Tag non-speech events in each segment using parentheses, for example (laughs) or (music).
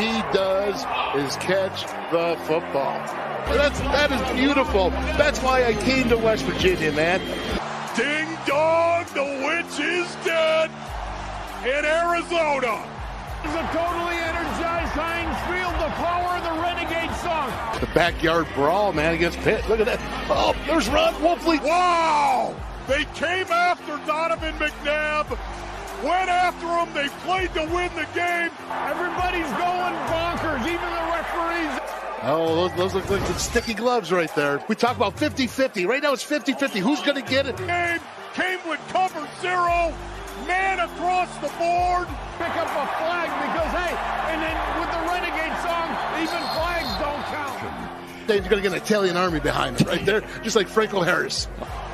he does is catch the football. That's that is beautiful. That's why I came to West Virginia, man. Ding dong, the witch is dead in Arizona. It's a totally energized Heinz Field, the power of the Renegade song. The backyard brawl, man, against Pitt. Look at that. Oh, there's Ron Wolfley. Wow! They came after Donovan McNabb, went after him. They played to win the game. Everybody's going bonkers, even the referees. Oh, those, those look like some sticky gloves right there. We talk about 50-50. Right now it's 50-50. Who's going to get it? Game came with cover zero, man across the board. Pick up a flag because, hey, and then with the Renegade song, even flags don't count. They're going to get an Italian army behind them right there, just like Franco Harris.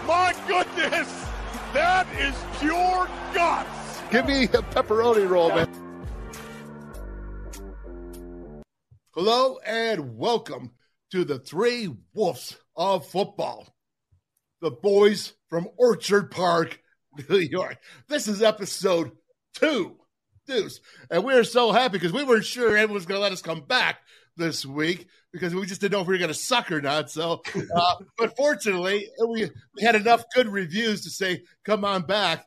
My goodness, that is pure guts. Give me a pepperoni roll, man. Hello and welcome to the Three Wolves of Football. The boys from Orchard Park, (laughs) New York. This is episode two, Deuce. And we're so happy because we weren't sure everyone was going to let us come back this week because we just didn't know if we were going to suck or not. So, uh, (laughs) but fortunately, we, we had enough good reviews to say, come on back.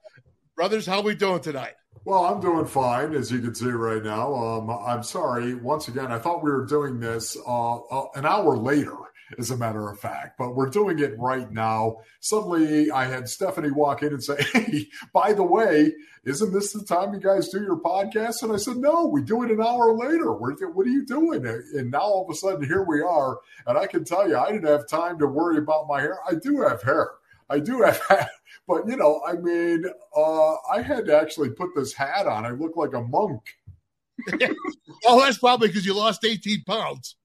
Brothers, how we doing tonight? Well, I'm doing fine, as you can see right now. Um, I'm sorry. Once again, I thought we were doing this uh, uh, an hour later, as a matter of fact, but we're doing it right now. Suddenly, I had Stephanie walk in and say, (laughs) Hey, by the way, isn't this the time you guys do your podcast? And I said, No, we do it an hour later. What are you doing? And now all of a sudden, here we are. And I can tell you, I didn't have time to worry about my hair. I do have hair. I do have (laughs) hair. But you know, I mean, uh, I had to actually put this hat on. I look like a monk. (laughs) oh, that's probably because you lost 18 pounds.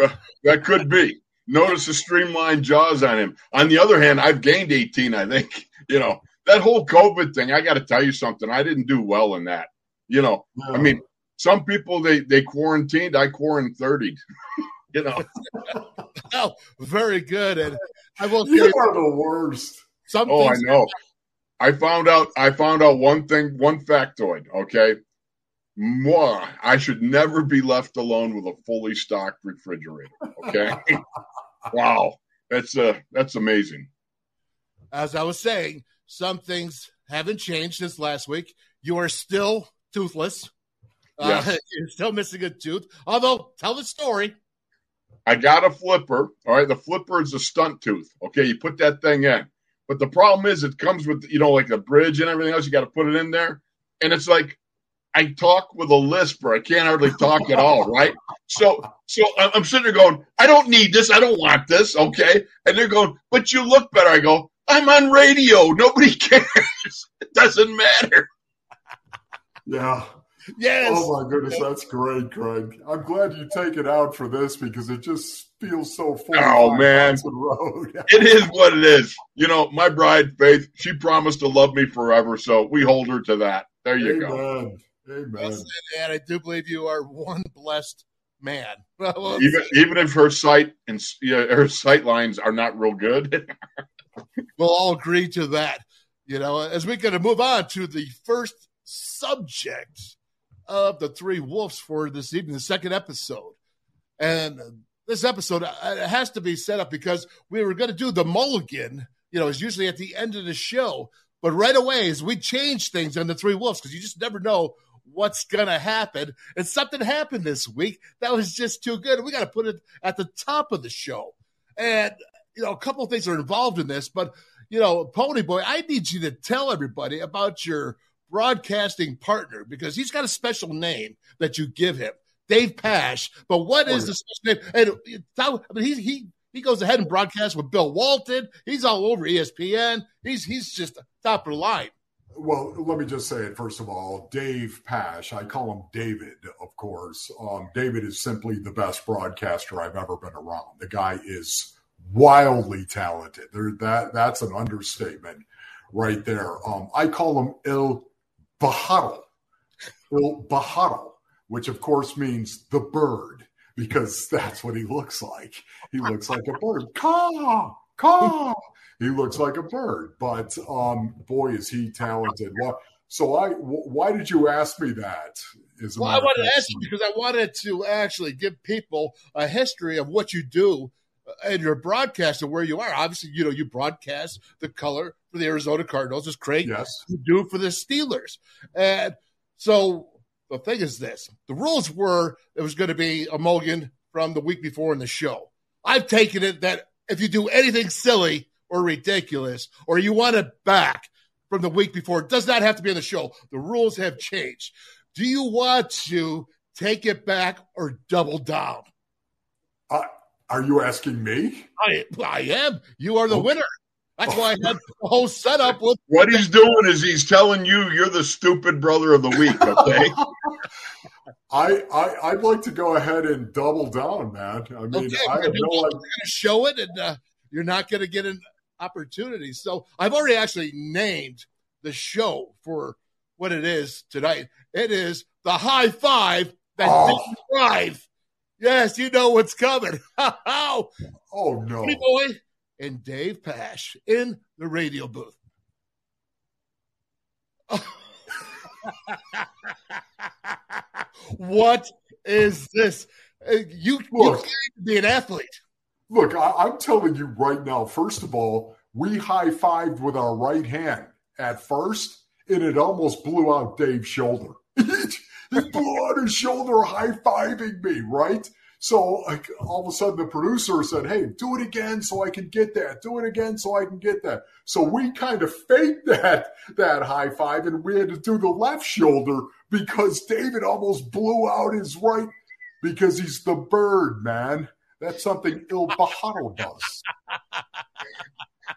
Uh, that could be. Notice the streamlined jaws on him. On the other hand, I've gained 18, I think. (laughs) You know, that whole COVID thing, I got to tell you something. I didn't do well in that. You know, no. I mean, some people, they, they quarantined. I quarantined 30. you know. oh, very good. And I will You are the worst. Some oh, I know. I found out. I found out one thing, one factoid. Okay, moi, I should never be left alone with a fully stocked refrigerator. Okay, (laughs) wow, that's uh, that's amazing. As I was saying, some things haven't changed since last week. You are still toothless. Yes. Uh, (laughs) you're still missing a tooth. Although, tell the story. I got a flipper. All right, the flipper is a stunt tooth. Okay, you put that thing in. But the problem is, it comes with you know like the bridge and everything else. You got to put it in there, and it's like I talk with a lisp, or I can't hardly talk at all, right? So, so I'm sitting there going, I don't need this, I don't want this, okay? And they're going, but you look better. I go, I'm on radio, nobody (laughs) cares. It doesn't matter. Yeah, Yes. Oh my goodness, that's great, Craig. I'm glad you take it out for this because it just feels so full. Oh man, (laughs) it is what it is. You know, my bride Faith, she promised to love me forever, so we hold her to that. There you Amen. go. Amen. And I do believe you are one blessed man. (laughs) even even if her sight and yeah, her sight lines are not real good, (laughs) we'll all agree to that. You know, as we going to move on to the first subject of the three wolves for this evening, the second episode. And this episode uh, has to be set up because we were going to do the mulligan, you know, it's usually at the end of the show. But right away, as we change things on the three wolves, because you just never know what's going to happen. And something happened this week that was just too good. We got to put it at the top of the show. And, you know, a couple of things are involved in this, but, you know, Pony Boy, I need you to tell everybody about your broadcasting partner because he's got a special name that you give him, Dave Pasch. But what is the special name? And I mean, he he he goes ahead and broadcasts with Bill Walton. He's all over ESPN. He's he's just top of the line. Well, let me just say it first of all. Dave Pasch, I call him David, of course. Um, David is simply the best broadcaster I've ever been around. The guy is wildly talented. There, that that's an understatement right there. Um, I call him Il Baharo, Il Baharo, which of course means the bird, because that's what he looks like. He looks like a bird. (laughs) Caw, caw. He looks like a bird, but um, boy, is he talented. Well, So I, w- why did you ask me that? Well, I wanted to ask you because I wanted to actually give people a history of what you do and your broadcast and where you are. Obviously, you know, you broadcast the color for the Arizona Cardinals, as Craig Yes. do for the Steelers. And so the thing is this the rules were it was going to be a mulligan from the week before in the show. I've taken it that if you do anything silly or ridiculous or you want it back from the week before, it does not have to be on the show. The rules have changed. Do you want to take it back or double down? Uh, are you asking me? I, I am. You are the winner. That's why I had the whole setup with (laughs) What he's doing is he's telling you you're the stupid brother of the week. Okay. (laughs) I, I I'd like to go ahead and double down, man. I mean, Okay, I have no we're idea. gonna show it, and uh, you're not going to get an opportunity. So I've already actually named the show for what it is tonight. It is the high five that Oh. didn't drive. Yes, you know what's coming. (laughs) How Oh no! Pretty boy and Dave Pasch in the radio booth. (laughs) what is this? Uh, You, you Look. claim to be an athlete. Look, I, I'm telling you right now. First of all, we high fived with our right hand at first, and it almost blew out Dave's shoulder. (laughs) he blew out his shoulder high fiving me, right? So like, all of a sudden, the producer said, "Hey, do it again so I can get that. Do it again so I can get that." So we kind of faked that that high five, and we had to do the left shoulder because David almost blew out his right because he's the bird, man. That's something Il Bajaro does.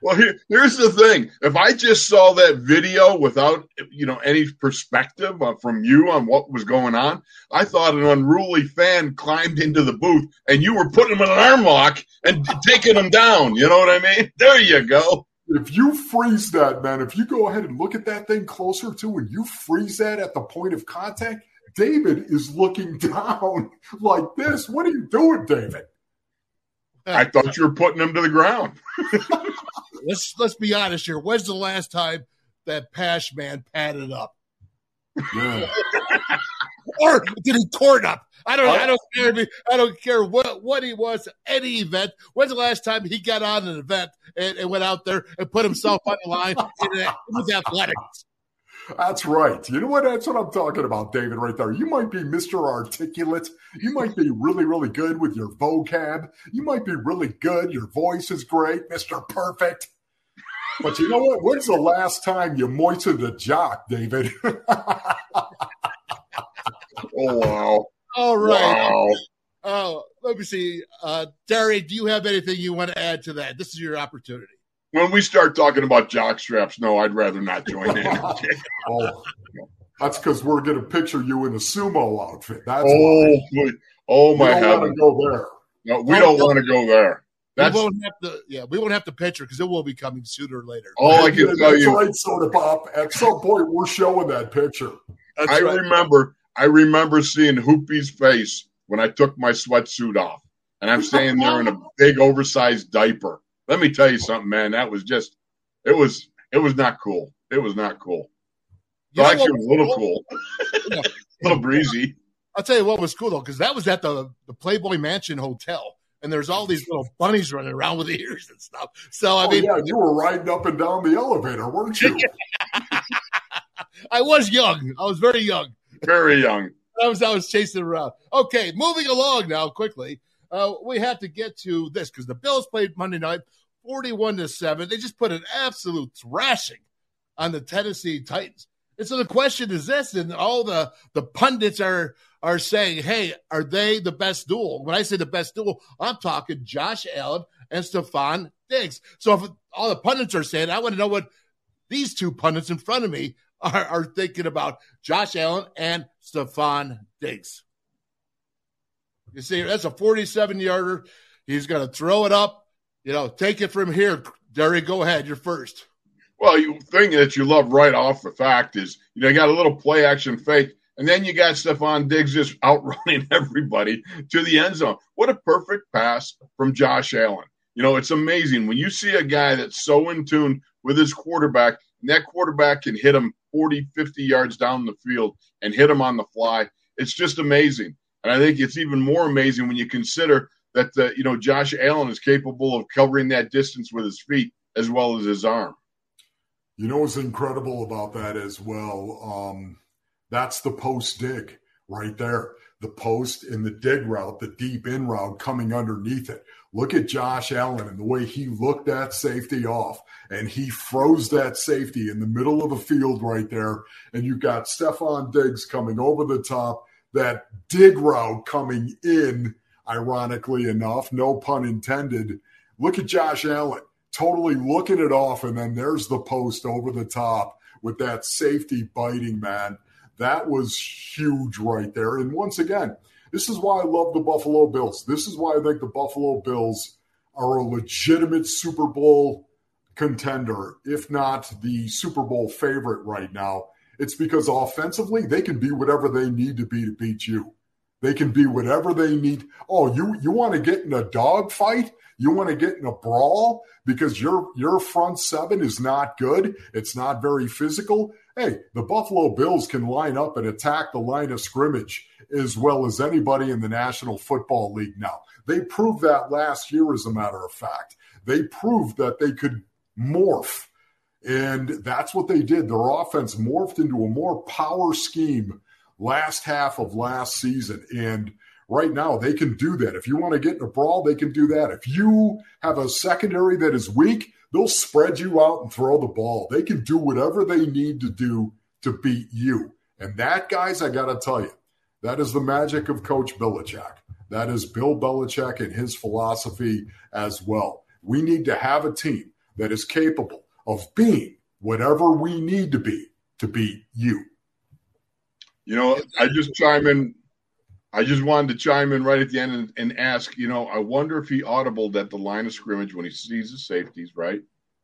Well, here, here's the thing. If I just saw that video without, you know, any perspective uh, from you on what was going on, I thought an unruly fan climbed into the booth and you were putting him in an arm lock and taking him down. You know what I mean? There you go. If you freeze that, man, if you go ahead and look at that thing closer to and you freeze that at the point of contact, David is looking (laughs) down like this. What are you doing, David? I thought you were putting him to the ground. (laughs) Let's let's be honest here. When's the last time that Pasch man padded up, Yeah. or did he torn up? I don't. I oh. don't care. I don't care what what he was. Any event. When's the last time he got on an event and, and went out there and put himself on the line in, with athletics? That's right. You know what? That's what I'm talking about, David, right there. You might be Mr. Articulate. You might be really, really good with your vocab. You might be really good. Your voice is great, Mr. Perfect. But you know what? When's the last time you moistened a jock, David? Oh, (laughs) wow. All right. Wow. Oh, let me see. Uh, Derry, do you have anything you want to add to that? This is your opportunity. When we start talking about jock straps, no, I'd rather not join in. (laughs) Oh, that's because we're going to picture you in a sumo outfit. That's Oh, why. oh my we don't want heaven. to go there. No, we don't want to go there. That's we won't have to. Yeah, we won't have to picture because it will be coming sooner or later. all I Yeah, can tell you. right, Soda Pop. At some point, we're showing that picture. That's I right. remember, I remember seeing Hoopy's face when I took my sweatsuit off, and I'm standing there in a (laughs) big oversized diaper. Let me tell you something, man. That was just, it was, it was not cool. It was not cool. You Well, actually, it was a little was cool, (laughs) a little breezy. I'll tell you what was cool though, because that was at the the Playboy Mansion Hotel, and there's all these little bunnies running around with ears and stuff. So I oh, mean, yeah, you were riding up and down the elevator, weren't you? (laughs) I was young. I was very young. Very young. I was I was chasing around. Okay, moving along now quickly. Uh, we have to get to this because the Bills played Monday night, forty-one to seven. They just put an absolute thrashing on the Tennessee Titans. And so the question is this, and all the the pundits are are saying, "Hey, are they the best duel?" When I say the best duel, I'm talking Josh Allen and Stefon Diggs. So if all the pundits are saying, I want to know what these two pundits in front of me are, are thinking about Josh Allen and Stefon Diggs. You see, that's a 47 yarder. He's going to throw it up. You know, take it from here. Derry, go ahead. You're first. Well, you thing that you love right off the fact is, you know, you got a little play action fake, and then you got Stefon Diggs just (laughs) outrunning everybody to the end zone. What a perfect pass from Josh Allen. You know, it's amazing when you see a guy that's so in tune with his quarterback, and that quarterback can hit him 40, 50 yards down the field and hit him on the fly. It's just amazing. And I think it's even more amazing when you consider that, uh, you know, Josh Allen is capable of covering that distance with his feet as well as his arm. You know what's incredible about that as well? Um, that's the post dig right there. The post in the dig route, the deep in route coming underneath it. Look at Josh Allen and the way he looked that safety off and he froze that safety in the middle of the field right there. And you've got Stefon Diggs coming over the top, that dig route coming in, ironically enough, no pun intended. Look at Josh Allen totally looking it off. And then there's the post over the top with that safety biting, man. That was huge right there. And once again, this is why I love the Buffalo Bills. This is why I think the Buffalo Bills are a legitimate Super Bowl contender, if not the Super Bowl favorite right now. It's because offensively, they can be whatever they need to be to beat you. They can be whatever they need. Oh, you you want to get in a dog fight? You want to get in a brawl because your your front seven is not good. It's not very physical. Hey, the Buffalo Bills can line up and attack the line of scrimmage as well as anybody in the National Football League now. They proved that last year, as a matter of fact. They proved that they could morph. And that's what they did. Their offense morphed into a more power scheme last half of last season. And right now they can do that. If you want to get in a brawl, they can do that. If you have a secondary that is weak, they'll spread you out and throw the ball. They can do whatever they need to do to beat you. And that, guys, I got to tell you, that is the magic of Coach Belichick. That is Bill Belichick and his philosophy as well. We need to have a team that is capable of being whatever we need to be to beat you. You know, I just chime in I just wanted to chime in right at the end and, and, ask, you know, I wonder if he audibled at the line of scrimmage when he sees the safeties, right?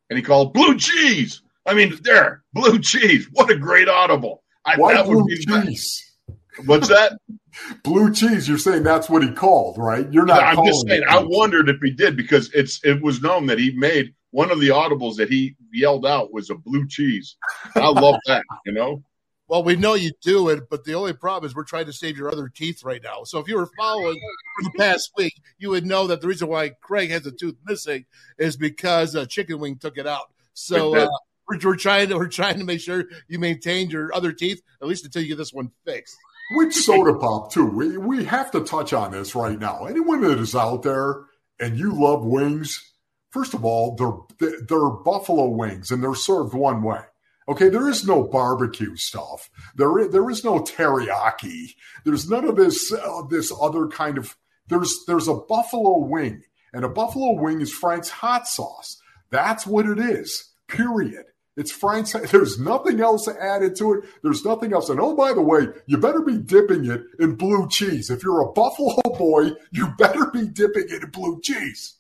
And he called blue cheese. I mean, there, blue cheese. What a great audible. I, Why blue cheese? What's that? (laughs) blue cheese. You're saying that's what he called, right? You're not. I'm just saying. I wondered if he did because it's it was known that he made one of the audibles that he yelled out was a blue cheese. I love that. You know. Well, we know you do it, but the only problem is we're trying to save your other teeth right now. So if you were following the past week, you would know that the reason why Craig has a tooth missing is because uh, Chicken Wing took it out. So uh, we're, we're, trying to we're trying to make sure you maintain your other teeth at least until you get this one fixed. Which soda pop too? We we have to touch on this right now. Anyone that is out there and you love wings, first of all, they're they're buffalo wings and they're served one way. Okay, there is no barbecue stuff. There is, there is no teriyaki. There's none of this uh, this other kind of. There's there's a buffalo wing, and a buffalo wing is Frank's hot sauce. That's what it is. Period. It's Frank's. (laughs) There's nothing else added to it. There's nothing else. And oh, by the way, you better be dipping it in blue cheese. If you're a Buffalo (laughs) boy, you better be dipping it in blue cheese.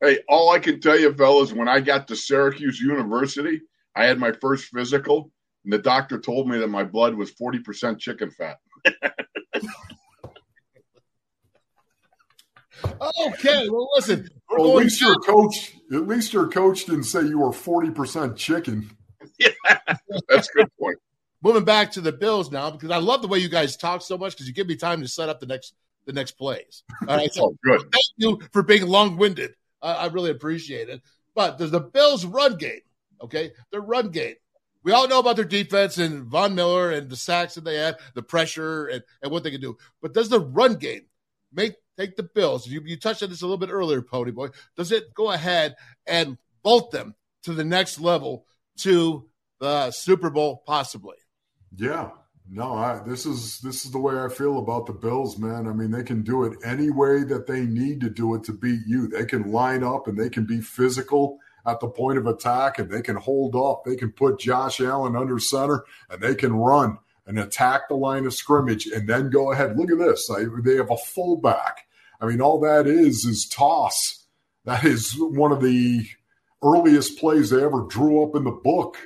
Hey, all I can tell you, fellas, when I got to Syracuse University, I had my first physical, and the doctor told me that my blood was 40% chicken fat. okay, well, listen. Well, at least your coach, at least your coach didn't say you were 40% chicken. Yeah, (laughs) that's a good point. Moving back to the Bills now, because I love the way you guys talk so much because you give me time to set up the next the next plays. All right, so (laughs) oh, good. Thank you for being long winded. I, I really appreciate it. But there's the Bills' run game. Okay, their run game. We all know about their defense and Von Miller and the sacks that they have, the pressure and, and what they can do. But does the run game make take the Bills? You, you touched on this a little bit earlier, Pony Boy. Does it go ahead and bolt them to the next level to the Super Bowl, possibly? Yeah, no, I, this is this is the way I feel about the Bills, man. I mean, they can do it any way that they need to do it to beat you. They can line up and they can be physical at the point of attack and they can hold up. They can put Josh Allen under center and they can run and attack the line of scrimmage and then go ahead. Look at this. They have a fullback. I mean, all that is is toss. That is one of the earliest plays they ever drew up in the book.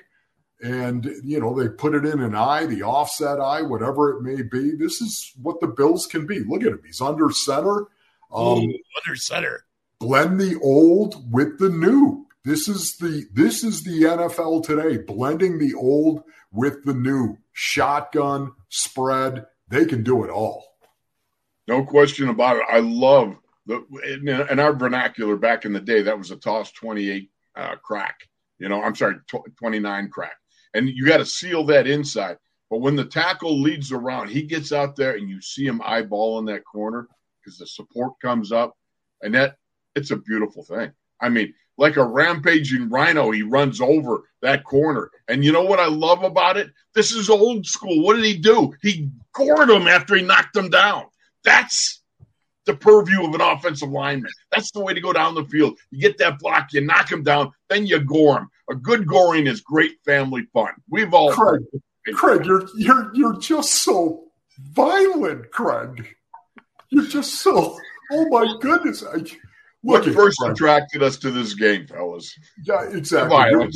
And, you know, they put it in an eye, the offset eye, whatever it may be. This is what the Bills can be. Look at him. He's under center. Um, Ooh, under center. Blend the old with the new This is the this is the NFL today, blending the old with the new. Shotgun, spread, they can do it all. No question about it. I love the in, in our vernacular back in the day. That was a toss twenty eight uh, crack. You know, I'm sorry, tw- twenty nine crack, and you got to seal that inside. But when the tackle leads around, he gets out there and you see him eyeballing that corner because the support comes up, and that it's a beautiful thing. I mean, like a rampaging rhino, he runs over that corner. And you know what I love about it? This is old school. What did he do? He gored him after he knocked him down. That's the purview of an offensive lineman. That's the way to go down the field. You get that block, you knock him down, then you gore him. A good goring is great family fun. We've all Craig, Craig, you're you're you're just so violent, Craig. You're just so oh my goodness. I, what first Craig. attracted us to this game, fellas? Yeah, exactly. You're,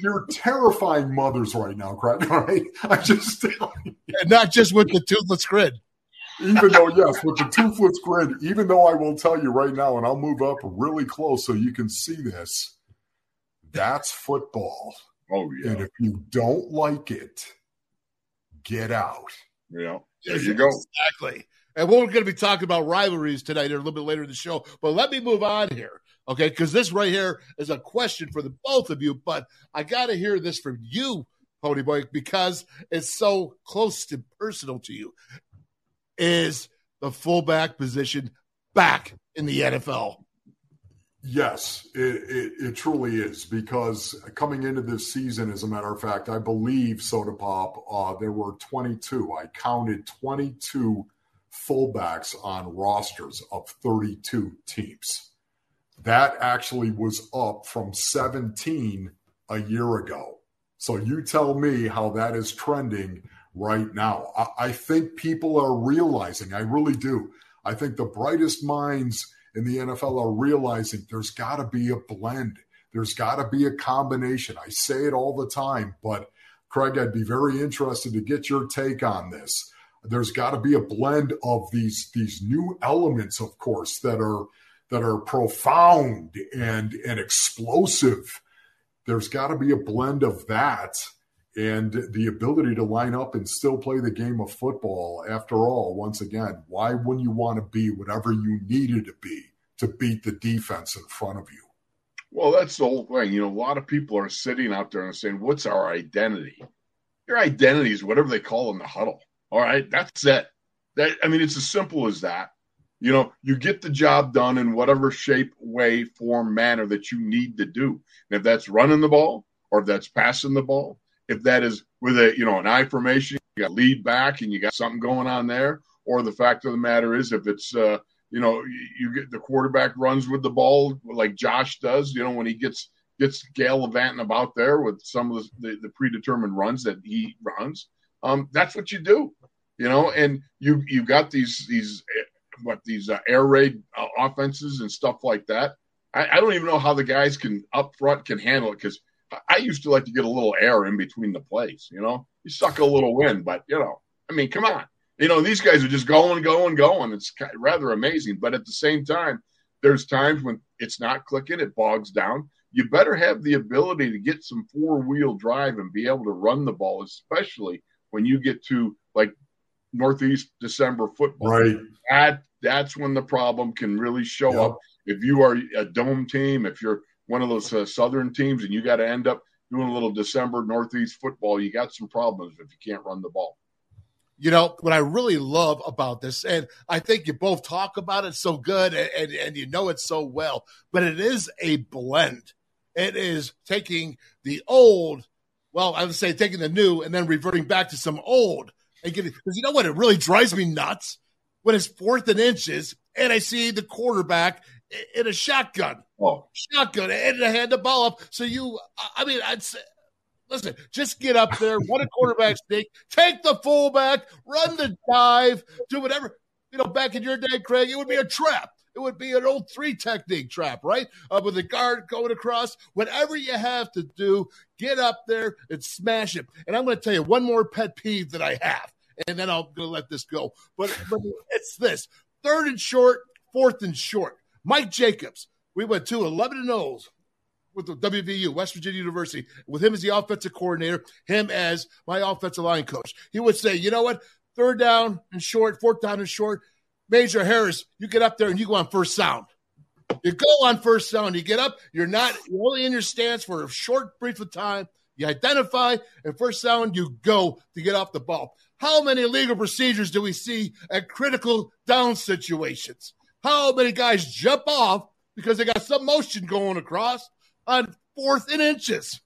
you're, terrifying mothers right now, Craig. (laughs) All right, I just and not just with the toothless grid. Even though, yes, with the toothless grid, even though I will tell you right now, and I'll move up really close so you can see this. That's football. Oh yeah. And if you don't like it, get out. Yeah. There you go. Exactly. And we're going to be talking about rivalries tonight or a little bit later in the show. But let me move on here, okay? Because this right here is a question for the both of you. But I got to hear this from you, Pony Boy, because it's so close to personal to you. Is the fullback position back in the NFL? Yes, it, it, it, truly is because coming into this season, as a matter of fact, I believe Soda Pop, uh, there were 22. I counted 22 fullbacks on rosters of 32 teams. That actually was up from 17 a year ago. So you tell me how that is trending right now. I, I think people are realizing, I really do. I think the brightest minds in the NFL are realizing there's got to be a blend. There's got to be a combination. I say it all the time, but Craig, I'd be very interested to get your take on this. There's got to be a blend of these these new elements, of course, that are that are profound and and explosive. There's got to be a blend of that and the ability to line up and still play the game of football. After all, once again, why wouldn't you want to be whatever you needed to be to beat the defense in front of you? Well, that's the whole thing. You know, a lot of people are sitting out there and saying, What's our identity? Your identity is whatever they call in the huddle. All right, that's it. That I mean, it's as simple as that. You know, you get the job done in whatever shape, way, form, manner that you need to do. And if that's running the ball, or if that's passing the ball, if that is with a you know an I formation, you got lead back and you got something going on there, or the fact of the matter is if it's uh, you know you get the quarterback runs with the ball like Josh does, you know when he gets gets gallivanting about there with some of the, the, the predetermined runs that he runs, um, that's what you do, you know. And you you got these these what these uh, air raid uh, offenses and stuff like that. I, I, don't even know how the guys can up front can handle it because I used to like to get a little air in between the plays. You know, you suck a little wind, but you know, I mean, come on. You know, these guys are just going, going, going. It's rather amazing, but at the same time, there's times when it's not clicking, it bogs down. You better have the ability to get some four wheel drive and be able to run the ball, especially when you get to like Northeast December football. Right. That that's when the problem can really show yep. up. If you are a dome team, if you're one of those uh, Southern teams, and you got to end up doing a little December Northeast football, you got some problems if you can't run the ball. You know what I really love about this, and I think you both talk about it so good, and, and, and you know it so well. But it is a blend. It is taking the old well, I would say taking the new and then reverting back to some old and getting because you know what? It really drives me nuts when it's fourth and inches and I see the quarterback in a shotgun. Oh, shotgun and to hand the ball up. So you, I mean, I'd say, listen, just get up there, run a quarterback sneak, take the fullback, run the dive, do whatever. You know, back in your day, Craig, it would be a trap. It would be an old three technique trap, right? Uh, with the guard going across. Whatever you have to do, get up there and smash it. And I'm going to tell you one more pet peeve that I have, and then I'm going to let this go. But, (laughs) but it's this third and short, fourth and short. Mike Jacobs, we went to 11 and 0 with the WVU, West Virginia University, with him as the offensive coordinator, him as my offensive line coach. He would say, you know what? Third down and short, fourth down and short. Major Harris, you get up there and you go on first sound. You go on first sound. You get up. You're not you're only in your stance for a short, brief of time. You identify, and first sound, you go to get off the ball. How many legal procedures do we see at critical down situations? How many guys jump off because they got some motion going across on fourth and inches?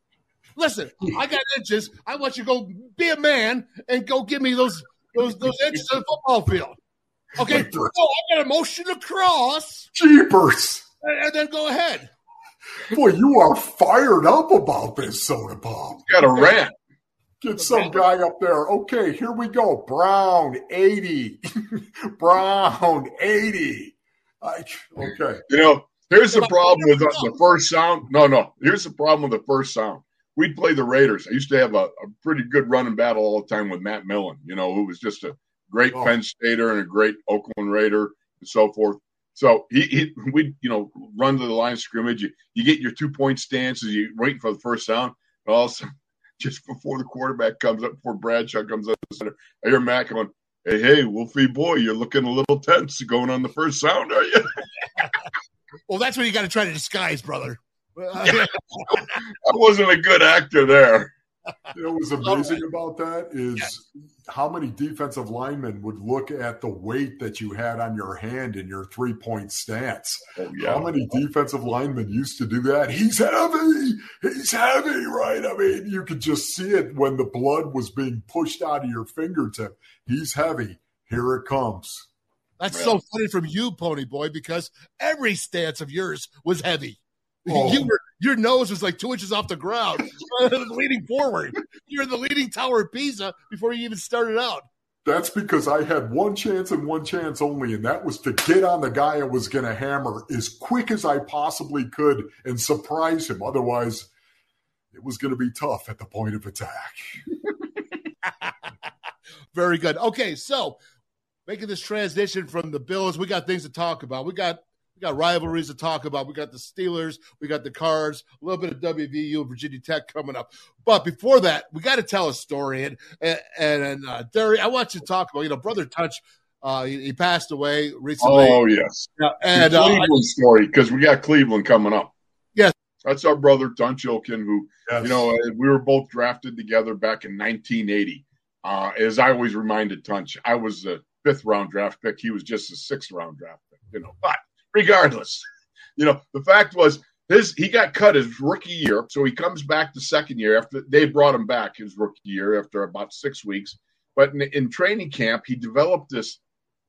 Listen, I got inches. I want you to go be a man and go give me those those those inches on the football field. Okay, oh, I got a motion across. Jeepers. And, and then go ahead. Boy, you are fired up about this soda pop. Got a rant. Get some guy up there. Okay, here we go. Brown, 80. (laughs) Brown, 80. I, okay. You know, here's the problem with the first sound. No, no. Here's the problem with the first sound. We'd play the Raiders. I used to have a, a pretty good running battle all the time with Matt Millen, you know, who was just a great oh. Penn Stater and a great Oakland Raider and so forth. So he, he we you know run to the line of scrimmage. You, you get your two point stances. You waiting for the first down. And all of a sudden, (laughs) just before the quarterback comes up, before Bradshaw comes up, I hear Matt going, "Hey, hey, Wolfie boy, you're looking a little tense going on the first sound, are you?" (laughs) well, that's what you got to try to disguise, brother. (laughs) I wasn't a good actor there. You know what's amazing about that is yes. how many defensive linemen would look at the weight that you had on your hand in your three point stance. Oh, yeah. How many defensive linemen used to do that? He's heavy. He's heavy, right? I mean, you could just see it when the blood was being pushed out of your fingertip. He's heavy. Here it comes. That's so funny from you, Pony Boy, because every stance of yours was heavy. Oh. You were your nose was like two inches off the ground, (laughs) leaning forward. You're in the leading tower of Pisa before you even started out. That's because I had one chance and one chance only, and that was to get on the guy I was going to hammer as quick as I possibly could and surprise him. Otherwise, it was going to be tough at the point of attack. (laughs) Very good. Okay, so making this transition from the Bills, we got things to talk about. We got we got rivalries to talk about. We got the Steelers, we got the Cards, a little bit of WVU and Virginia Tech coming up. But before that, we got to tell a story. And and, and uh, Derry, I want you to talk about you know brother Tunch. Uh, he, he, passed away recently. Oh yes, yeah, and the Cleveland uh, story because we got Cleveland coming up. Yes, that's our brother Tunch Ilkin, who yes. you know uh, we were both drafted together back in 1980. Uh, as I always reminded Tunch, I was a fifth round draft pick. He was just a sixth round draft pick. You know, but regardless, you know, the fact was his he got cut his rookie year, so he comes back the second year after they brought him back his rookie year after about six weeks. But in, in training camp, he developed this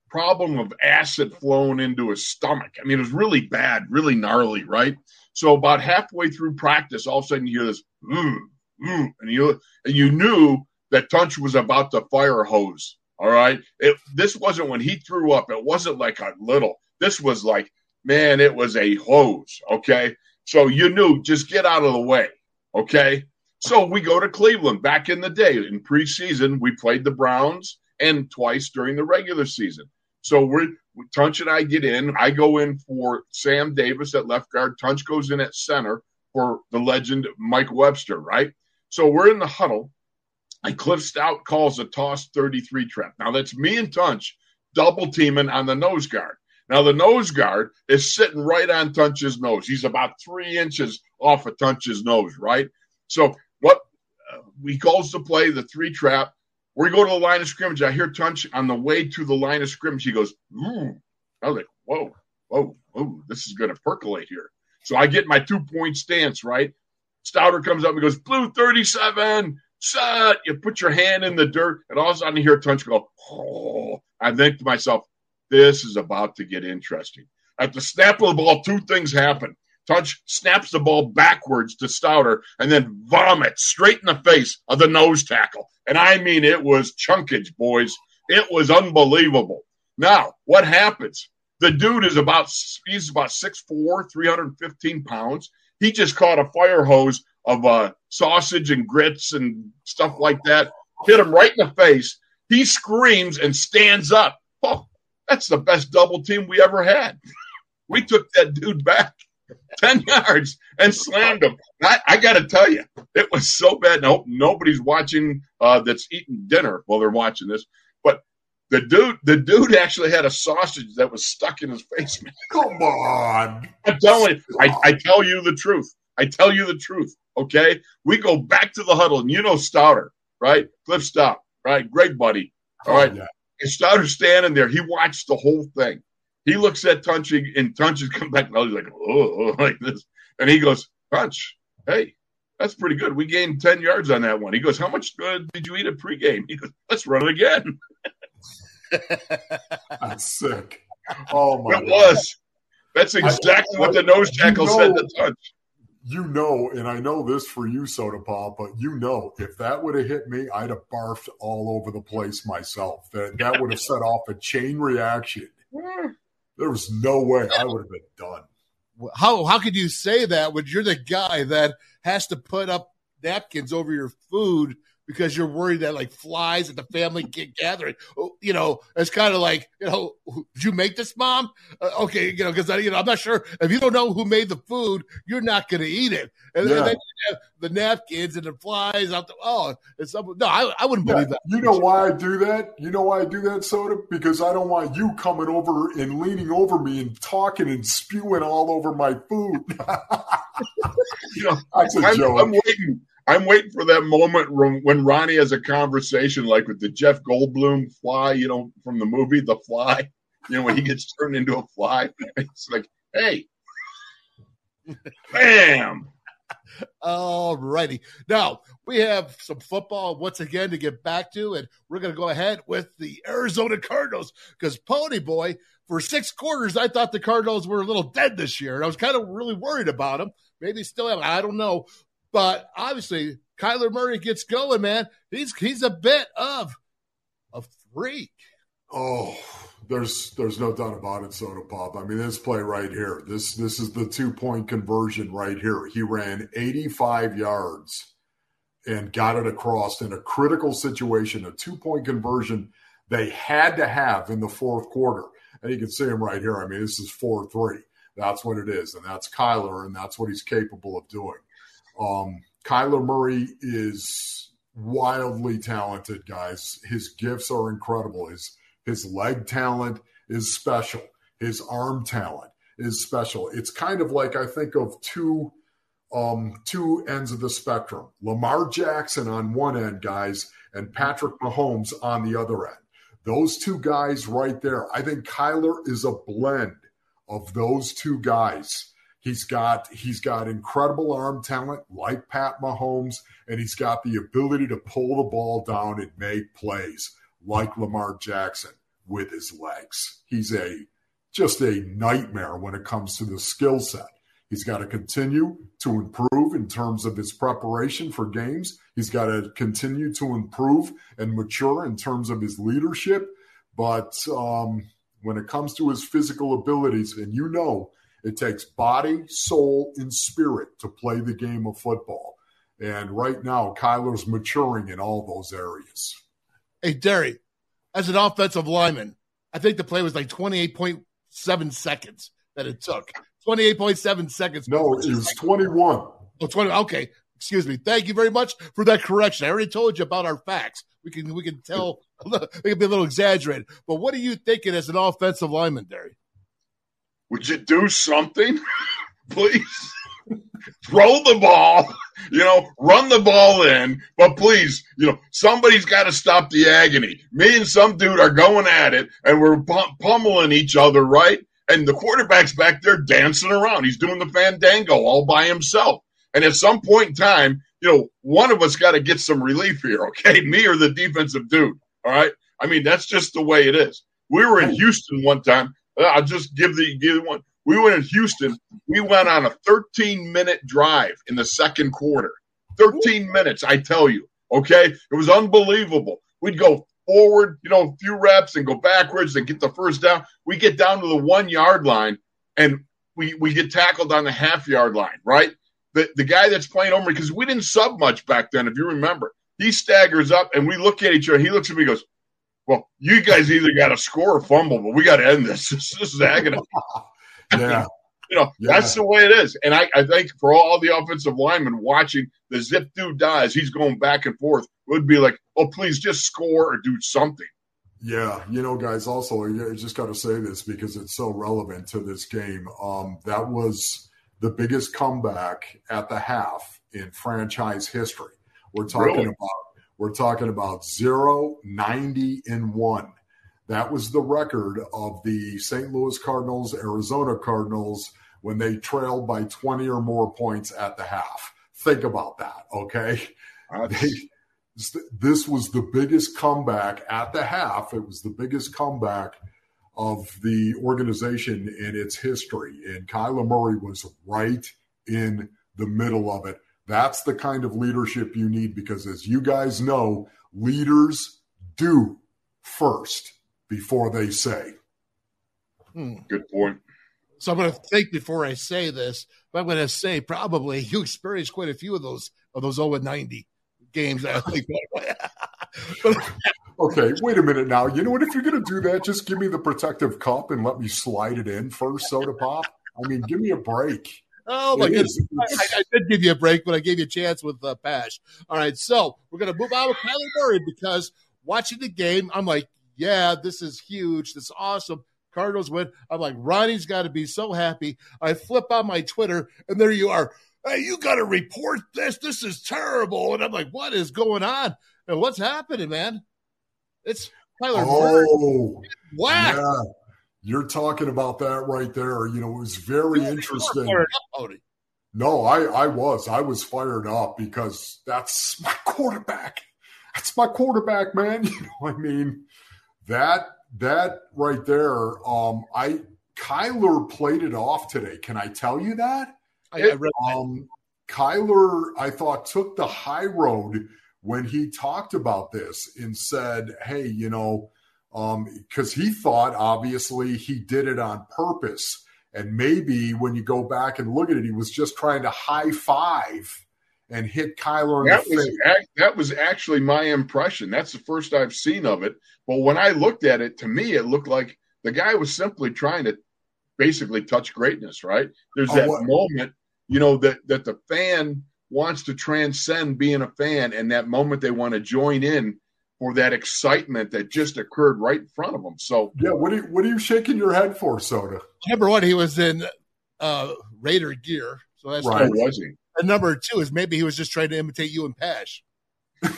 problem of acid flowing into his stomach. I mean, it was really bad, really gnarly, right? So about halfway through practice, all of a sudden you hear this, mm, mm, and you and you knew that Tunch was about to fire hose. All right, it, this wasn't when he threw up. It wasn't like a little. This was like, man, it was a hose. Okay. So you knew just get out of the way. Okay. So we go to Cleveland back in the day in preseason. We played the Browns and twice during the regular season. So we're Tunch and I get in. I go in for Sam Davis at left guard. Tunch goes in at center for the legend Mike Webster, right? So we're in the huddle, and Cliff Stoudt calls a toss 33 trap. Now that's me and Tunch double teaming on the nose guard. Now the nose guard is sitting right on Tunch's nose. He's about three inches off of Tunch's nose, right? So what uh, he calls the play, the three trap. We go to the line of scrimmage. I hear Tunch on the way to the line of scrimmage. He goes, "Ooh!" I was like, "Whoa, whoa, whoa! This is going to percolate here." So I get my two point stance right. Stouter comes up and goes, "Blue thirty-seven, set." You put your hand in the dirt, and all of a sudden I hear Tunch go, "Oh!" I think to myself, this is about to get interesting. At the snap of the ball, two things happen. Tunch snaps the ball backwards to Stouter and then vomits straight in the face of the nose tackle. And I mean, it was chunkage, boys. It was unbelievable. Now, what happens? The dude is about, he's about 6'4, 315 pounds. He just caught a fire hose of uh, sausage and grits and stuff like that, hit him right in the face. He screams and stands up. Oh, that's the best double team we ever had. we took that dude back 10 yards and slammed him. I, I got to tell you, it was so bad. No, nobody's watching uh, that's eating dinner while they're watching this. But the dude, the dude actually had a sausage that was stuck in his face. Man. Come on. I'm telling you, I, I tell you the truth. I tell you the truth. Okay, we go back to the huddle, and you know Stouter, right? Cliff Stoudt, right? Great buddy. All right. Oh, yeah. Stouter's standing there. He watched the whole thing. He looks at Tunch and Tunch is come back. And he's like, oh, (laughs) like this. And he goes, Tunch, hey, that's pretty good. We gained 10 yards on that one. He goes, How much good did you eat at pregame? He goes, Let's run it again. (laughs) that's sick. (laughs) Oh, my It God. was. That's exactly I, what the nose tackle you know, said to Tunch. You know, and I know this for you, Soda Pop, but you know, if that would have hit me, I'd have barfed all over the place myself. That that would have set off a chain reaction. There was no way I would have been done. How how could you say that when you're the guy that has to put up napkins over your food because you're worried that like flies at the family get gathering. Oh, you know, it's kind of like, you know, did you make this, mom? Uh, okay, you know, because you know, I'm not sure if you don't know who made the food, you're not going to eat it. And, yeah. and then the napkins and the flies out the oh, it's no, I, I wouldn't believe that. You know why I do that? You know why I do that, soda? Because I don't want you coming over and leaning over me and talking and spewing all over my food. you (laughs) know, (laughs) That's a I'm, joke. I'm waiting. I'm waiting for that moment when Ronnie has a conversation like with the Jeff Goldblum fly, you know, from the movie The Fly. You know, when he gets turned into a fly, (laughs) it's like, hey, bam. All righty. Now we have some football once again to get back to, and we're going to go ahead with the Arizona Cardinals because Pony Boy, for six quarters, I thought the Cardinals were a little dead this year, and I was kind of really worried about them. Maybe still am. I don't know. But obviously, Kyler Murray gets going, man. He's he's a bit of a freak. Oh, there's there's no doubt about it, Soda Pop. I mean, this play right here. This this is the two point conversion right here. He ran 85 yards and got it across in a critical situation, a two point conversion they had to have in the fourth quarter. And you can see him right here. I mean, this is 4 3. That's what it is. And that's Kyler, and that's what he's capable of doing. Um, Kyler Murray is wildly talented, guys. His gifts are incredible. His his leg talent is special. His arm talent is special. It's kind of like I think of two um, two ends of the spectrum. Lamar Jackson on one end, guys, and Patrick Mahomes on the other end. Those two guys right there. I think Kyler is a blend of those two guys. He's got he's got incredible arm talent like Pat Mahomes, and he's got the ability to pull the ball down and make plays like Lamar Jackson with his legs. He's a just a nightmare when it comes to the skill set. He's got to continue to improve in terms of his preparation for games. He's got to continue to improve and mature in terms of his leadership. But um, when it comes to his physical abilities, and you know it takes body, soul, and spirit to play the game of football. And right now, Kyler's maturing in all those areas. Hey, Derry, as an offensive lineman, I think the play was like 28.7 seconds that it took. 28.7 seconds. No, it was 21. Oh, 20. Okay. Excuse me. Thank you very much for that correction. I already told you about our facts. We can we can tell (laughs) it can be a little exaggerated. But what are you thinking as an offensive lineman, Derry? Would you do something, (laughs) please? Throw the ball, you know, run the ball in, but please, you know, somebody's got to stop the agony. Me and some dude are going at it, and we're pummeling each other, right? And the quarterback's back there dancing around. He's doing the fandango all by himself. And at some point in time, you know, one of us got to get some relief here, okay? (laughs) Me or the defensive dude, all right? I mean, that's just the way it is. We were in Houston one time. I'll just give the give one. We went in Houston. We went on a 13 minute drive in the second quarter. 13 minutes, I tell you. Okay, it was unbelievable. We'd go forward, you know, a few reps and go backwards and get the first down. We get down to the one yard line and we we get tackled on the half yard line. Right, the the guy that's playing over because we didn't sub much back then, if you remember. He staggers up and we look at each other. He looks at me, goes, well, you guys either got to score or fumble, but we got to end this. This, (laughs) this is agony. (laughs) yeah. You know, Yeah. that's the way it is. And I, I think for all the offensive linemen watching, the zip dude dies, he's going back and forth, would be like, oh, please just score or do something. Yeah, you know, guys. Also, I just got to say this because it's so relevant to this game. Um, that was the biggest comeback at the half in franchise history. We're talking Really? about we're talking about zero, 90, and one. That was the record of the St. Louis Cardinals, Arizona Cardinals when they trailed by 20 or more points at the half. Think about that, okay? They, this was the biggest comeback at the half. It was the biggest comeback of the organization in its history. And Kyler Murray was right in the middle of it. That's the kind of leadership you need because, as you guys know, leaders do first before they say. Hmm. good point. So I'm going to think before I say this, but I'm going to say probably (laughs) you experienced quite a few of those of those 0 90 games. I think. (laughs) Okay, wait a minute now. You know what? If you're going to do that, just give me the protective cup and let me slide it in first, soda pop. I mean, give me a break. Oh my It goodness. I, I did give you a break, but I gave you a chance with uh, Pasch. All right, so we're going to move on with Kyler Murray because watching the game, I'm like, yeah, this is huge. This is awesome. Cardinals win. I'm like, Ronnie's got to be so happy. I flip on my Twitter, and there you are. Hey, you got to report this. This is terrible. And I'm like, what is going on? And what's happening, man? It's Kyler Murray. Oh, Whack. yeah. You're talking about that right there. You know, it was very interesting. Up. No, I, I was. I was fired up because that's my (laughs) quarterback. That's my quarterback, man. (laughs) You know, I mean, that that right there, um, I Kyler played it off today. Can I tell you that? I, I read Um, Kyler, I thought, took the high road when he talked about this and said, "Hey, you know," Um, because he thought obviously he did it on purpose, and maybe when you go back and look at it, he was just trying to high five and hit Kyler in That the was that was actually my impression. That's the first I've seen of it. But when I looked at it, to me, it looked like the guy was simply trying to basically touch greatness. Right? There's Oh, that what- moment, you know, that that the fan wants to transcend being a fan, and that moment they want to join in for that excitement that just occurred right in front of them. So Yeah, what are you, what are you shaking your head for, Soda? number one, he was in uh, Raider gear, so that's Right. who was he? And number two is maybe he was just trying to imitate you and Pasch. (laughs)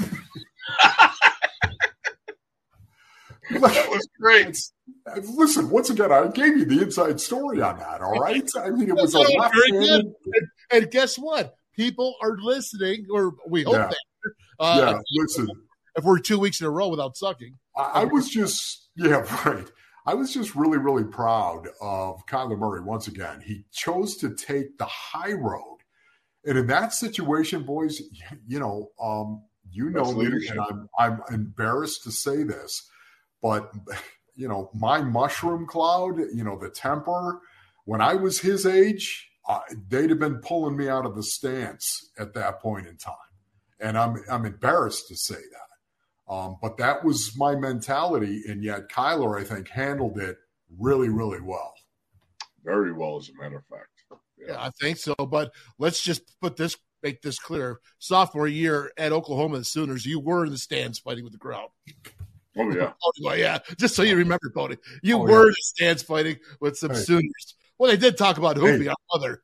That was great. Listen, once again, I gave you the inside story on that. All right, I mean, it was a That's left very good. And, and guess what? People are listening, or we hope Yeah. that. Uh, yeah, listen, If we're two weeks in a row without sucking, I, I was just, yeah, (laughs) right. I was just really, really proud of Kyler Murray once again. He chose to take the high road. And in that situation, boys, (laughs) you know, um, you know That's me, leadership. and I'm I'm embarrassed to say this, but (laughs) you know, my mushroom cloud, you know, the temper, when I was his age, uh, they'd have been pulling me out of the stance at that point in time. And I'm I'm embarrassed to say that. Um, but that was my mentality, and yet Kyler, I think, handled it really, really well. Very well, as a matter of fact. yeah, I think so. But let's just put this, make this clear. Sophomore year at Oklahoma the Sooners, you were in the stands fighting with the crowd. Oh yeah. (laughs) Oh, yeah, just so you remember, Bodie, you Oh, were yeah. in the stands fighting with some Hey. Sooners. Well, they did talk about Hoopie Hey. on other.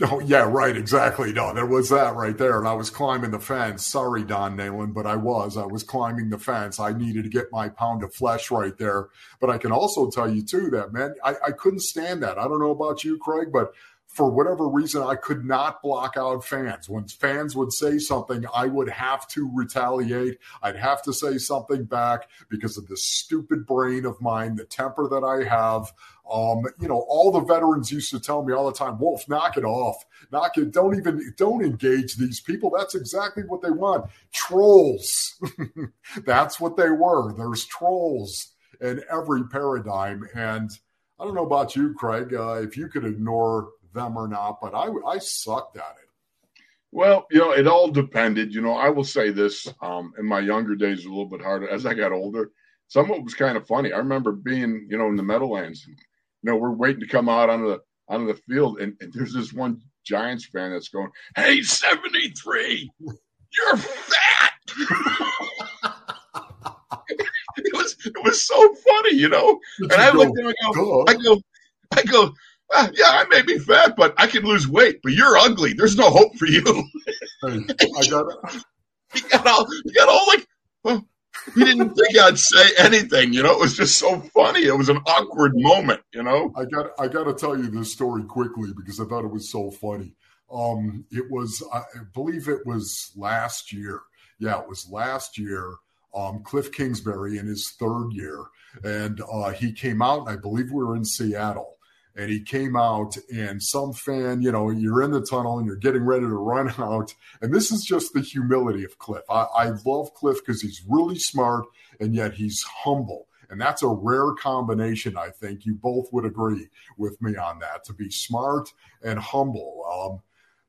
Oh, yeah, right, exactly. No, there was that right there. And I was climbing the fence. Sorry, Don Nehlen, but I was. I was climbing the fence. I needed to get my pound of flesh right there. But I can also tell you, too, that, man, I, I couldn't stand that. I don't know about you, Craig, but for whatever reason, I could not block out fans. When fans would say something, I would have to retaliate. I'd have to say something back because of this stupid brain of mine, the temper that I have. Um, you know, all the veterans used to tell me all the time, Wolf, knock it off. Knock it. Don't even don't engage these people. That's exactly what they want. Trolls. (laughs) That's what they were. There's trolls in every paradigm. And I don't know about you, Craig, uh, if you could ignore them or not, but I I sucked at it. Well, you know, it all depended. You know, I will say this: um, in my younger days, a little bit harder. As I got older, some of it was kind of funny. I remember being, you know, in the Meadowlands. You know, we're waiting to come out onto the onto the field, and, and there's this one Giants fan that's going, "Hey, 73, you're fat." (laughs) it was it was so funny, you know. And I looked at him, I go, I go, I go, ah, yeah, I may be fat, but I can lose weight. But you're ugly. There's no hope for you. I got it. (laughs) he got all he got all like well, he didn't think I'd say anything, you know. It was just so funny. It was an awkward moment, you know. I got I got to tell you this story quickly because I thought it was so funny. Um, it was I believe it was last year. Yeah, it was last year. Um, Cliff Kingsbury in his third year, and uh, he came out. And I believe we were in Seattle, and he came out and some fan you know you're in the tunnel and you're getting ready to run (laughs) out. And this is just the humility of cliff. I, I love cliff because he's really smart and yet he's humble. And that's a rare combination i think. You both would agree with me on that to be smart and humble. Um,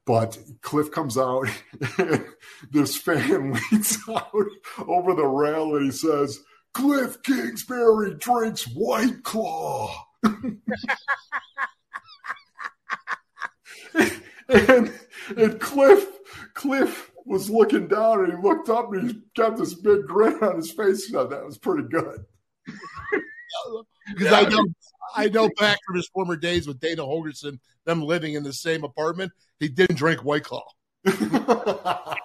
but Cliff comes out, (laughs) this fan (laughs) leans out over the rail and he says, Cliff Kingsbury drinks White Claw. And and Cliff Cliff was looking down and he looked up and he got this big grin on his face. So that was pretty good. Because yeah. I know I know back from his former days with Dana Holgorsen, them living in the same apartment, he didn't drink White Claw. (laughs) but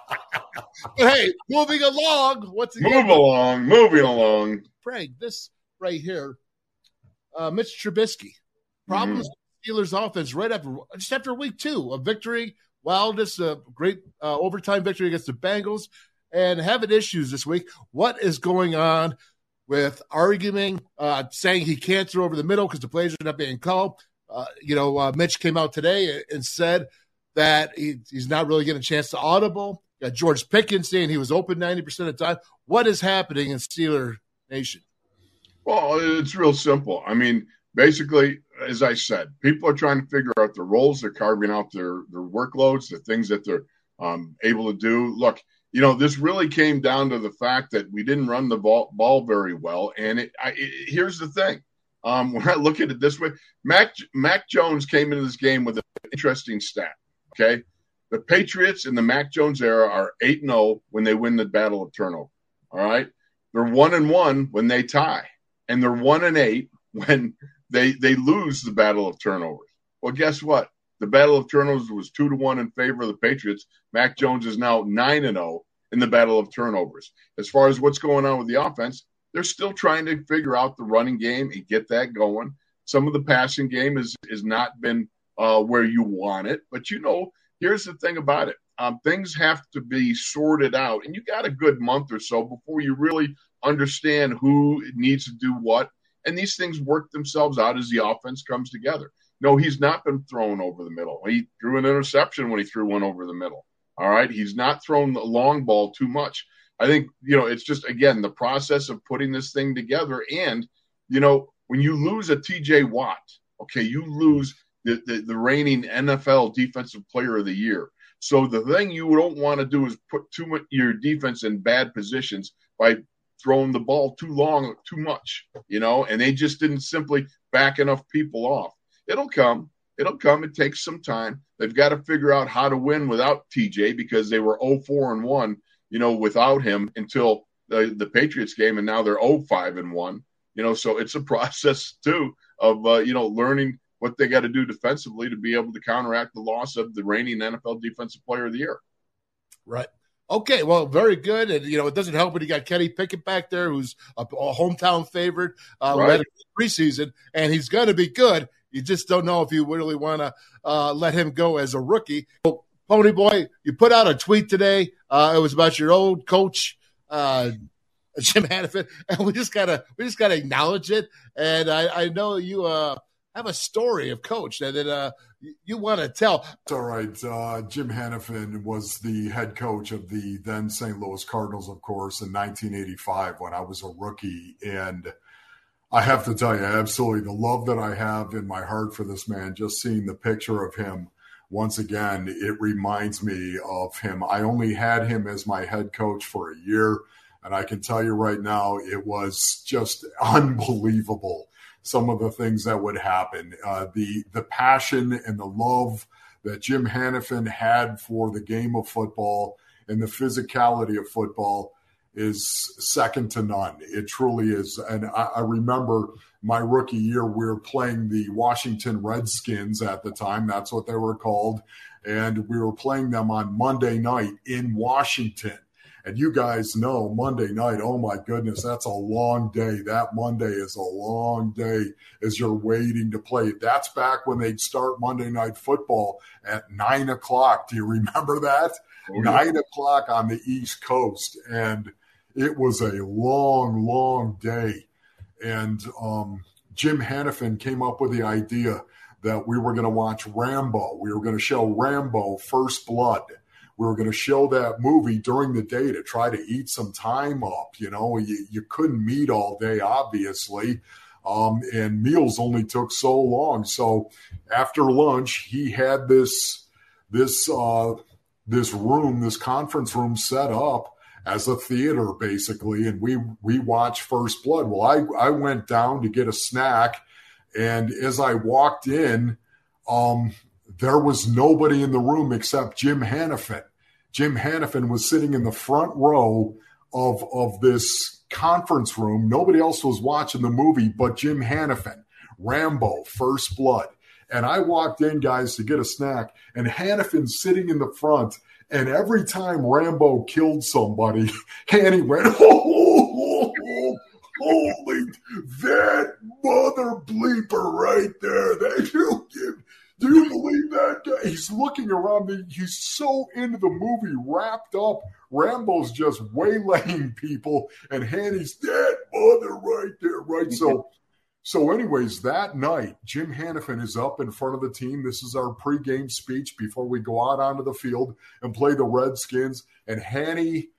hey, moving along. What's move along, moving along. Craig, this right here uh, Mitch Trubisky. Problems mm-hmm. Steelers offense right after just after week two, a victory. Wildest, a great uh, overtime victory against the Bengals, and having issues this week. What is going on with arguing, uh, saying he can't throw over the middle because the plays are not being called? Uh, you know, uh, Mitch came out today and said that he, he's not really getting a chance to audible. Got George Pickens saying he was open 90% of the time. What is happening in Steeler Nation? Well, it's real simple. I mean, basically, as I said, people are trying to figure out their roles they're carving out their their workloads, the things that they're um, able to do. Look, you know, this really came down to the fact that we didn't run the ball, ball very well. And it, I, it, here's the thing: um, (laughs) when I look at it this way, Mac Mac Jones came into this game with an interesting stat. Okay, the Patriots in the Mac Jones era are eight zero oh when they win the battle of turnover. All right, they're one and one when they tie and they're one and eight when they they lose the battle of turnovers. Well, guess what? The battle of turnovers was two to one in favor of the Patriots. Mac Jones is now nine and zero oh in the battle of turnovers. As far as what's going on with the offense, they're still trying to figure out the running game and get that going. Some of the passing game is has not been uh, where you want it, but you know, here's the thing about it: um, things have to be sorted out, and you got a good month or so before you really understand who needs to do what, and these things work themselves out as the offense comes together. No, he's not been thrown over the middle. He threw an interception when he threw one over the middle. All right, he's not thrown the long ball too much. I think you know it's just again the process of putting this thing together, and you know when you lose a T.J. Watt, okay, you lose the, the, the reigning NFL Defensive Player of the Year. So the thing you don't want to do is put too much your defense in bad positions by throwing the ball too long, too much, you know, and they just didn't simply back enough people off. It'll come. It'll come. It takes some time. They've got to figure out how to win without TJ because they were 0-4 and 1, you know, without him until the, the Patriots game, and now they're 0-5 and 1. You know, so it's a (laughs) process too of uh, you know learning what they got to do defensively to be able to counteract the loss of the reigning NFL Defensive Player of the Year. Right. Okay, well, very good, and you know it doesn't help when you got Kenny Pickett back there, who's a, a hometown favorite, uh, right. preseason, and he's going to be good. You just don't know if you really want to uh, let him go as a rookie. Well, Pony Boy, you put out a tweet today. Uh, it was about your old coach, uh, Jim Hanifan, (laughs) and we just gotta we just gotta acknowledge it. And I, I know you uh, have a story of Coach that, that uh, you want to tell. All right. Uh, Jim Hanifan was the head coach of the then St. Louis Cardinals, of course, in 1985 when I was a rookie. And I have to tell you, absolutely, the love that I have in my heart for this man, just seeing the picture of him once again, it reminds me of him. I only had him as my head coach for a year. And I can tell you right now, it was just (laughs) unbelievable some of the things that would happen. Uh, the the passion and the love that Jim Hanifan had for the game of football and the physicality of football is second to none. It truly is. And I, I, remember my rookie year, we were playing the Washington Redskins at the time. That's what they were called. And we were playing them on Monday night in Washington. And you guys know Monday night, oh my goodness, that's a long day. That Monday is a long day as you're waiting to play. That's back when they'd start Monday night football at nine o'clock. Do you remember that? Oh, yeah. Nine o'clock on the East Coast. And it was a long, long day. And um, Jim Hanifan came up with the idea that we were going to watch Rambo. We were going to show Rambo First Blood we were going to show that movie during the day to try to eat some time up. You know, you, you couldn't meet all day, obviously. Um, and meals only took so long. So after lunch, he had this this uh, this room, this conference room set up as a theater, basically, and we we watched First Blood. Well, I I went down to get a snack, and as I walked in, um, there was nobody in the room except Jim Hanifan. Jim Hanifan was sitting in the front row of, of this conference room. Nobody else was watching the movie but Jim Hanifan, Rambo, First Blood. And I walked in, guys, to get a snack, and Hanifan's sitting in the front. And every time Rambo killed somebody, (laughs) Hanny went, (laughs) oh, oh, holy, that mother bleeper right there. That you give do you believe that guy? He's looking around. He's so into the movie, wrapped up. Rambo's just waylaying people, and Hanny's dead mother right there, right? So, (laughs) so anyways, that night, Jim Hanifan is up in front of the team. This is our pregame speech before we go out onto the field and play the Redskins. And Hanny,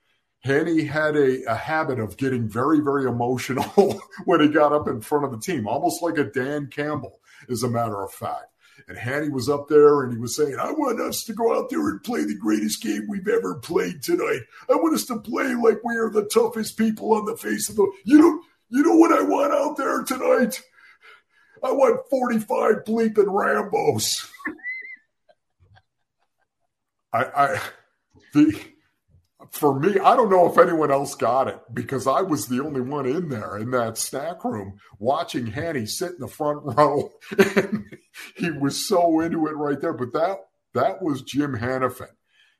Hanny had a, a habit of getting very, very emotional (laughs) when he got up in front of the team, almost like a Dan Campbell, as a matter of fact. And Hattie was up there and he was saying, I want us to go out there and play the greatest game we've ever played tonight. I want us to play like we are the toughest people on the face of the you know you know what I want out there tonight? I want 45 bleeping Rambos. (laughs) I I the for me, I don't know if anyone else got it because I was the only one in there in that snack room watching Hanny sit in the front (laughs) row. He was so into it right there. But that that was Jim Hanifan.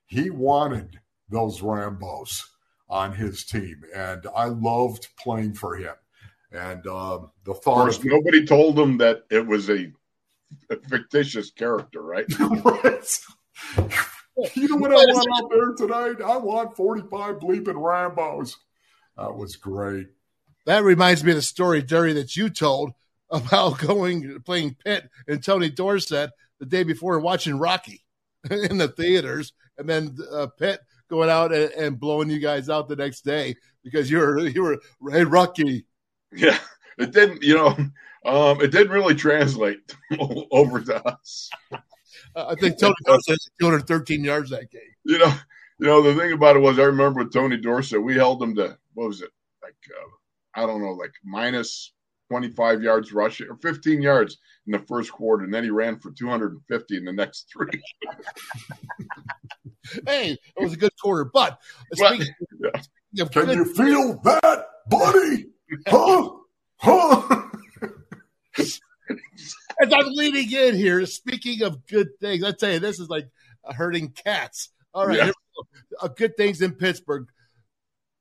He wanted those Rambos on his team, and I loved playing for him. And um, the thought of, nobody told him that it was a, a fictitious character, right? (laughs) right. (laughs) you know what I want out there tonight? I want 45 bleeping Rambos. That was great. That reminds me of the story, Jerry, that you told about (laughs) going playing Pitt and Tony Dorsett the day before watching Rocky (laughs) in the theaters, and then uh, Pitt going out and, and, blowing you guys out the next day because you were you were hey Rocky. Yeah, it didn't. You know, um, it didn't really translate over to us. I think Tony Dorsett had 213 yards that game. You know, you know the thing about it was I remember with Tony Dorsett, we held him to what was it like uh, I don't know like minus 25 yards rushing or 15 yards in the first quarter, and then he ran for 250 in the next three. (laughs) hey, it was a good quarter, but speaking, (laughs) yeah. can good, you feel that, buddy? (laughs) Huh? Huh? As I'm leading in here, speaking of good things, I tell you, this is like hurting cats. All right, yeah. uh, good things in Pittsburgh.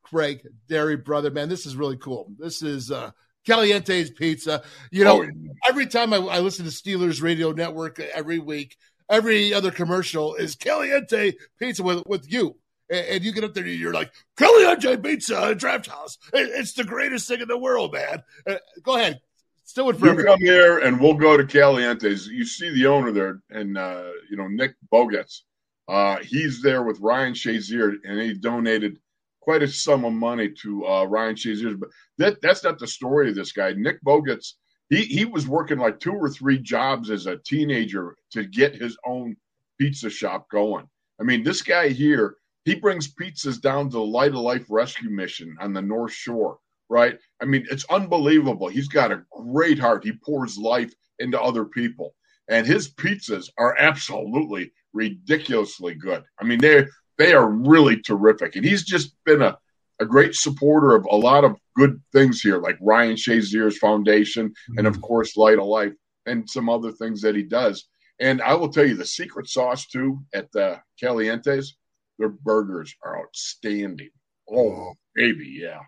Craig, Dairy Brother, man, this is really cool. This is uh, Caliente's Pizza. You know, oh, every time I, I, listen to Steelers Radio Network every week, every other commercial is Caliente Pizza with, with you. And, and you get up there, and you're like, Caliente Pizza Draft House. It, it's the greatest thing in the world, man. Uh, go ahead, Still would. You come here and we'll go to Caliente's. You see the owner there, and uh, you know Nick Bogacz. Uh, he's there with Ryan Shazier, and he donated quite a sum of money to uh, Ryan Shazier. But that that's not the story of this guy. Nick Bogacz. He he was working like two or three jobs as a teenager to get his own pizza shop going. I mean, this guy here, he brings pizzas down to the Light of Life Rescue Mission on the North Shore right? I mean, it's unbelievable. He's got a great heart. He pours life into other people. And his pizzas are absolutely ridiculously good. I mean, they they are really terrific. And he's just been a, a great supporter of a lot of good things here, like Ryan Shazier's Foundation, mm-hmm. and of course, Light of Life, and some other things that he does. And I will tell you, the secret sauce too at the Calientes, their burgers are outstanding. Oh, baby, yeah,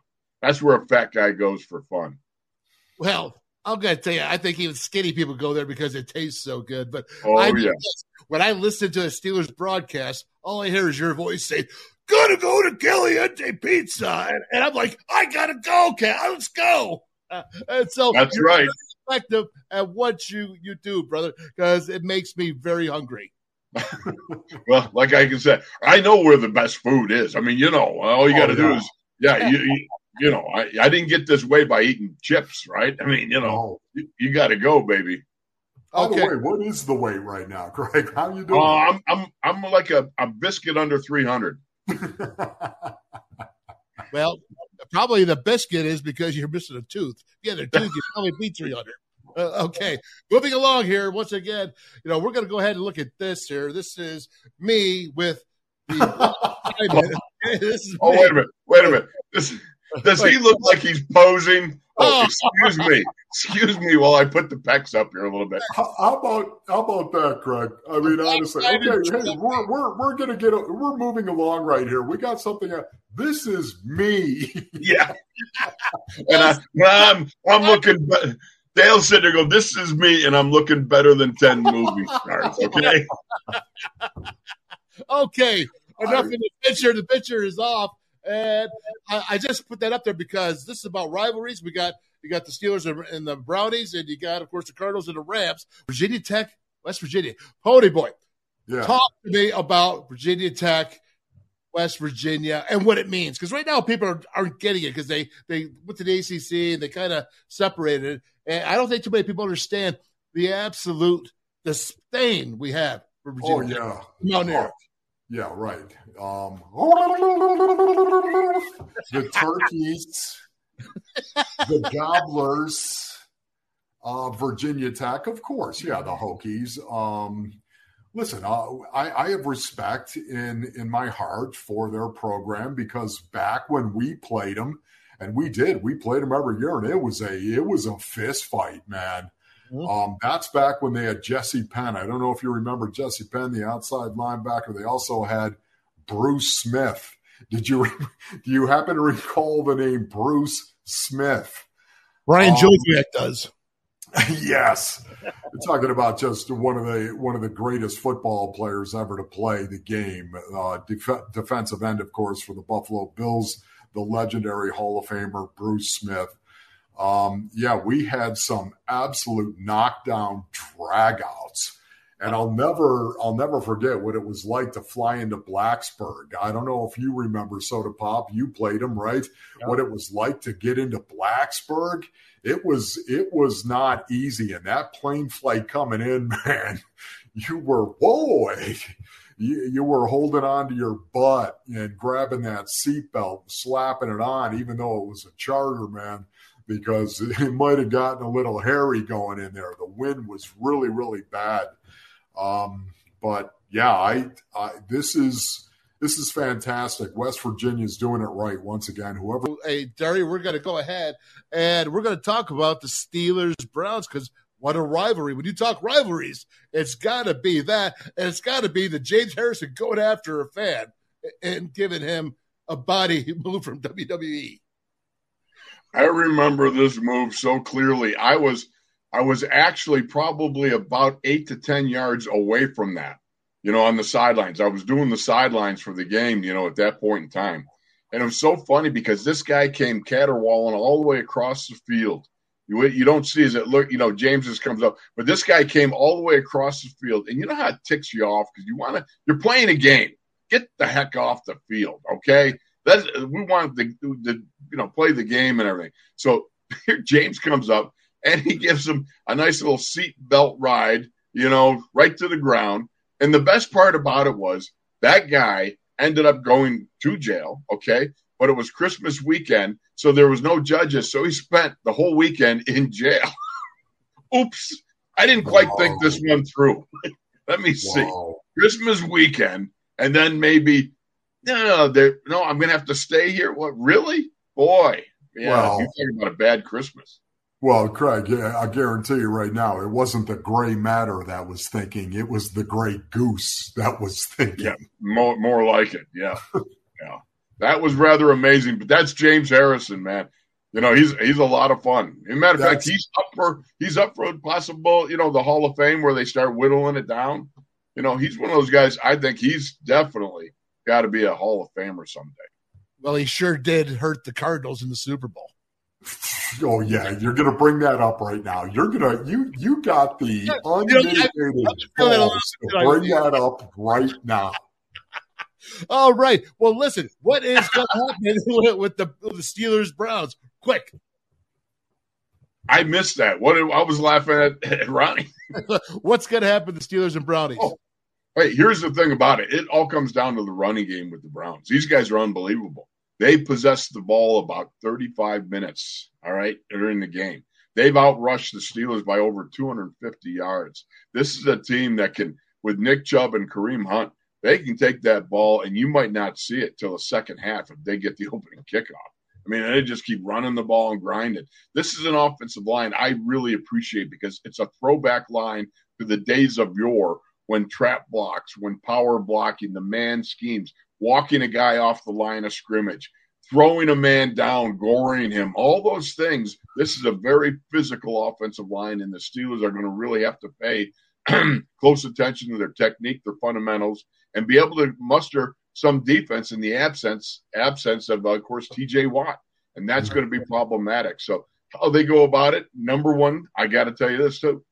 that's where a fat guy goes for fun. Well, I'm gonna tell you, I think even skinny people go there because it tastes so good. But oh I yeah, when I listen to a Steelers broadcast, all I hear is your voice say, "Gotta go to Caliente Pizza," and, and I'm like, "I gotta go, Cal. Let's go." Uh, and so that's right. Effective at what you you do, brother, because it makes me very hungry. (laughs) well, like I can say, I know where the best food is. I mean, you know, all you got to oh, do is, yeah, you, you, you, know, I, I didn't get this way by eating chips, right? I mean, you know, you, you got to go, baby. By okay. the way, what is the weight right now, (laughs) Greg? How you doing? Uh, I'm I'm I'm like a, a biscuit under three hundred. (laughs) well, probably the biscuit is because you're missing a tooth. Yeah, (laughs) their tooth you probably be three hundred. Uh, okay, moving along here. Once again, you know we're going to go ahead and look at this here. This is me with the. this is oh me. wait a minute! Wait a minute! This, does he look like he's posing? Oh, oh, excuse me, excuse me, while I put the pecs up here a little bit. How, how about how about that, Craig? I mean, honestly, okay, hey, we're we're we're gonna get a, we're moving along right here. We got something. This is me. (laughs) Yeah, and I, I'm I'm looking. But, Dale's sitting there go, This is me, and I'm looking better than 10 movie stars. Okay. (laughs) okay. Enough in the picture. The picture is off. And I, I, just put that up there because this is about rivalries. We got you got the Steelers and the Brownies, and you got, of course, the Cardinals and the Rams. Virginia Tech, West Virginia. Pony Boy, yeah. talk to me about Virginia Tech West Virginia and what it means. Because right now people are, aren't getting it because they they went to the ACC and they kind of separated. And I don't think too many people understand the absolute disdain we have for Virginia. Oh yeah, Mountaineer. Oh, yeah, right. Um, the turkeys, the gobblers, uh, Virginia Tech, of course. Yeah, the Hokies. Um, listen, uh, I, I have respect in in my heart for their program because back when we played them, and we did, we played them every year, and it was a it was a fist fight, man. Mm-hmm. Um, that's back when they had Jesse Penn. I don't know if you remember Jesse Penn, the outside linebacker. They also had Bruce Smith. Did you (laughs) do you happen to recall the name Bruce Smith? Ryan um, Joviak does. (laughs) yes, We're talking about just one of the one of the greatest football players ever to play the game. Uh, def- defensive end, of course, for the Buffalo Bills, the legendary Hall of Famer Bruce Smith. Um, yeah, we had some absolute knockdown dragouts. And I'll never, I'll never forget what it was like to fly into Blacksburg. I don't know if you remember Soda Pop. You played him, right? What it was like to get into Blacksburg it was it was not easy. And that plane flight coming in, (laughs) man, you were boy, you, you were holding on to your butt and grabbing that seatbelt, slapping it on, even though it was a charter, man, because (laughs) it might have gotten a little hairy going in there. The wind was really, really bad. Um, but yeah, I, I this is this is fantastic. West Virginia's doing it right once again. Whoever. Hey, Derry, we're going to go ahead and we're going to talk about the Steelers Browns because what a rivalry. When you talk rivalries, it's got to be that. And it's got to be the James Harrison going after a fan and giving him a body (laughs) move from WWE. I remember this move so clearly. I was I was actually probably about eight to ten yards away from that you know, on the sidelines. I was doing the sidelines for the game, you know, at that point in time. And it was so funny because this guy came caterwauling all the way across the field. You, you don't see as it look, you know, James just comes up, but this guy came all the way across the field. And you know how it ticks you off because you want to, you're playing a game. Get the heck off the field, okay? That's, we want to, the, you know, play the game and everything. So (laughs) here James comes up and he gives him a nice little seat belt ride, you know, right to the ground and the best part about it was that guy ended up going to jail. Okay. but it was Christmas weekend, so there was no judges. So he spent the whole weekend in jail. (laughs) Oops. I didn't quite wow. think this one through. (laughs) Let me see. Christmas weekend, and then maybe no, no, no. I'm going to have to stay here. What? Really? Boy, yeah. Well, you're talking about a bad Christmas. Well, Craig, yeah, I guarantee you right now, it wasn't the gray matter that was thinking; it was the gray goose that was thinking. Yeah, more, more like it. Yeah, (laughs) yeah. That was rather amazing. But that's James Harrison, man. You know, he's he's a lot of fun. As a matter of fact, he's up for he's up for possible, you know, the Hall of Fame where they start whittling it down. You know, he's one of those guys. I think he's definitely got to be a Hall of Famer someday. Well, he sure did hurt the Cardinals in the Super Bowl. (laughs) Oh yeah, you're gonna bring that up right now. You're gonna you you got the unmitigated to bring that up right now. (laughs) All right. Well, listen. What is going (laughs) to happen with the with the Steelers Browns? Quick. I missed that. What I was laughing at, at Ronnie. What's going to happen to the Steelers and Brownies? Oh, wait, here's the thing about it. It all comes down to the running game with the Browns. These guys are unbelievable. They possess the ball about 35 minutes, all right, during the game. They've outrushed the Steelers by over 250 yards. This is a team that can, with Nick Chubb and Kareem Hunt, they can take that ball and you might not see it till the second half if they get the (laughs) opening kickoff. I mean, they just keep running the ball and grinding. This is an offensive line I really appreciate because it's a throwback line to the days of yore when trap blocks, when power blocking, the man schemes, walking a guy off the line of scrimmage, throwing a man down, goring him, all those things. This is a very physical offensive line, and the Steelers are going to really have to pay (clears throat) close attention to their technique, their fundamentals, and be able to muster some defense in the absence absence of, of course, T.J. Watt, and that's going to be problematic. So how they go about it? Number one, I got to tell you this too: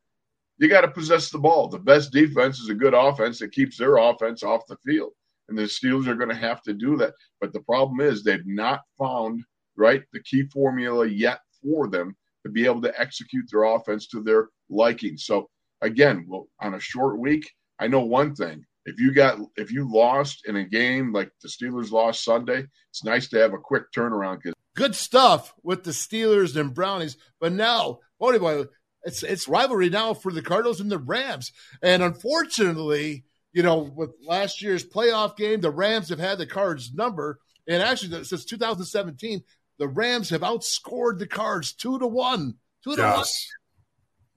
you got to possess the ball. The best defense is a good offense that keeps their offense off the field, and the Steelers are going to have to do that. But the problem is they've not found right the key formula yet for them to be able to execute their offense to their liking. So again, well, on a short week, I know one thing if you got if you lost in a game like the Steelers lost Sunday, it's nice to have a quick turnaround. Cause- Good stuff with the Steelers and Brownies, but now, boy, boy, it's it's rivalry now for the Cardinals and the Rams, and unfortunately, you know, with last year's playoff game, the Rams have had the Cards number, and actually since 2017, the Rams have outscored the Cards two to one, two to yes. one.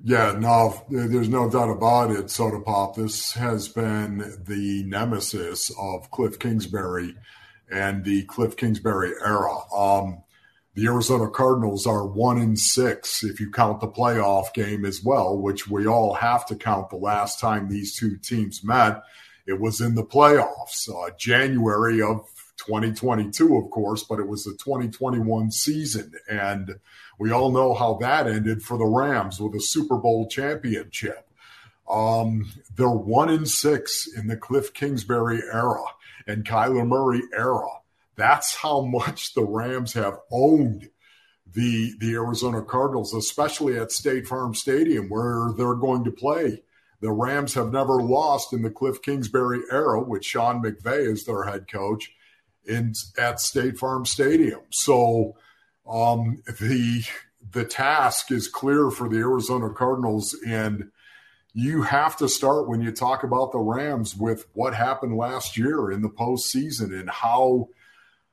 Yeah, no, there's no doubt about it, Soda Pop. This has been the nemesis of Cliff Kingsbury and the Cliff Kingsbury era. Um, the Arizona Cardinals are one in six if you count the playoff game as well, which we all have to count the last time these two teams met. It was in the playoffs, uh, January of 2022, of course, but it was the 2021 season. And we all know how that ended for the Rams with a Super Bowl championship. Um, they're one in six in the Cliff Kingsbury era and Kyler Murray era. That's how much the Rams have owned the the Arizona Cardinals, especially at State Farm Stadium where they're going to play. The Rams have never lost in the Cliff Kingsbury era with Sean McVay as their head coach in at State Farm Stadium. So um, the the task is clear for the Arizona Cardinals, and you have to start when you talk about the Rams with what happened last year in the postseason and how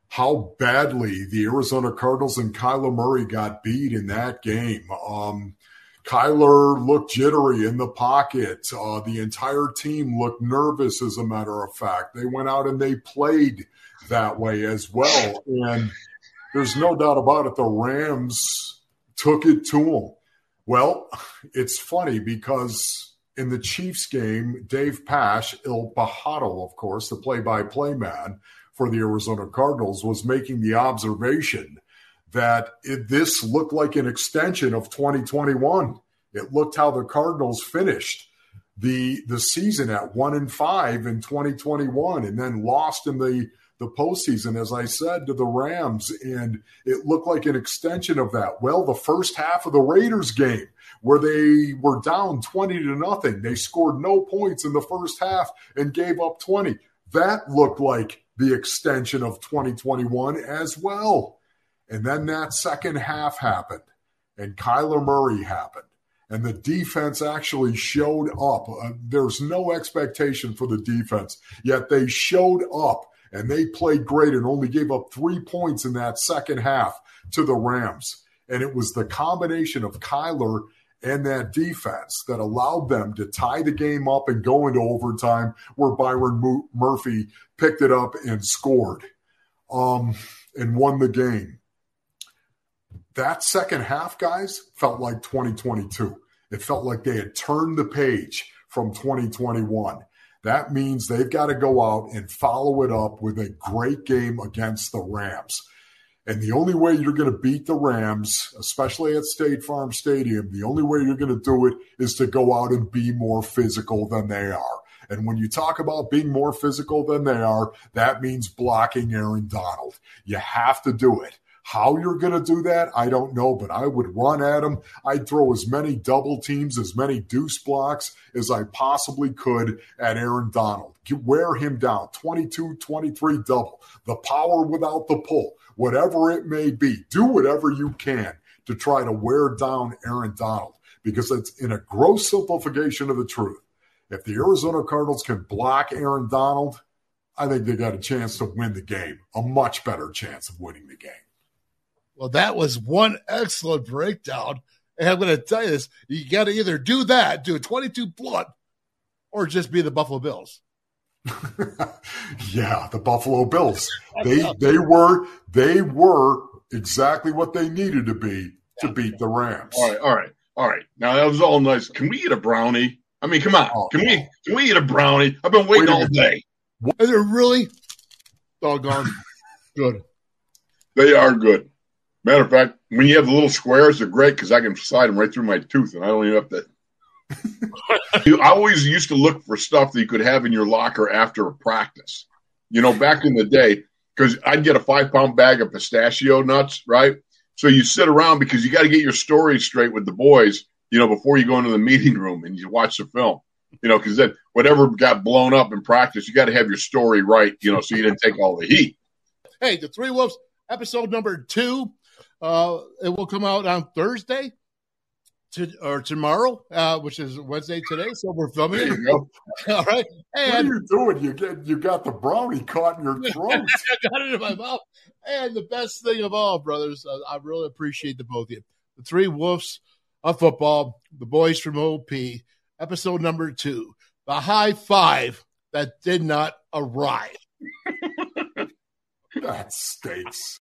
how badly the Arizona Cardinals and Kyler Murray got beat in that game. Um, Kyler looked jittery in the pocket. Uh, the entire team looked nervous, as a matter of fact. They went out and they played that way as well. And there's no doubt about it. The Rams took it to them. Well, it's funny because in the Chiefs game, Dave Pasch, Il Pajaro, of course, the play by play man for the Arizona Cardinals, was making the observation that it, this looked like an extension of 2021. It looked how the Cardinals finished the the season at one and five in 2021 and then lost in the the postseason, as I said, to the Rams, and it looked like an extension of that. Well, the first half of the Raiders game, where they were down 20 to nothing, they scored no points in the first half and gave up 20. That looked like the extension of 2021 as well. And then that second half happened, and Kyler Murray happened, and the defense actually showed up. Uh, there's no expectation for the defense, yet they showed up and they played great and only gave up three points in that second half to the Rams. And it was the combination of Kyler and that defense that allowed them to tie the game up and go into overtime where Byron Murphy picked it up and scored um, and won the game. That second half, guys, felt like 2022. It felt like they had turned the page from 2021. That means they've got to go out and follow it up with a great game against the Rams. And the only way you're going to beat the Rams, especially at State Farm Stadium, the only way you're going to do it is to go out and be more physical than they are. And when you talk about being more physical than they are, that means blocking Aaron Donald. You have to do it. How you're going to do that, I don't know, but I would run at him. I'd throw as many double teams, as many deuce blocks as I possibly could at Aaron Donald. Wear him down 22, 23 double, the power without the pull whatever it may be. Do whatever you can to try to wear down Aaron Donald because it's in a gross simplification of the truth. If the Arizona Cardinals can block Aaron Donald, I think they got a chance to win the game, a much better chance of winning the game. Well, that was one excellent breakdown. And I'm going to tell you this you got to either do that, do a 22 blood, or just be the Buffalo Bills. (laughs) yeah, the Buffalo Bills. (laughs) They they were they were exactly what they needed to be to beat the Rams. All right, all right, all right. Now that was all nice. Can we eat a brownie? I mean, come on. Oh, can we can we eat a brownie? I've been waiting all day. Are they really doggone (laughs) good? They are good. Matter of fact, when you have the little squares, they're great because I can slide them right through my tooth, and I don't even have to (laughs) I always used to look for stuff that you could have in your locker after a practice. You know, back in the day, because I'd get a five pound bag of pistachio nuts, right? So you sit around because you got to get your story straight with the boys, you know, before you go into the meeting room and you watch the film, you know, because then whatever got blown up in practice, you got to have your story right, you know, so you didn't take all the heat. Hey, the Three Wolves episode number two, uh, it will come out on Thursday to, or tomorrow, uh, which is Wednesday today. So we're filming it. (laughs) All right. And, what are you doing? You get you got the brownie caught in your (laughs) throat. (laughs) I got it in my mouth. And the best thing of all, brothers, uh, I really appreciate the both of you. The three wolves of football, the boys from OP, episode number two, the high five that did not arrive. that stinks.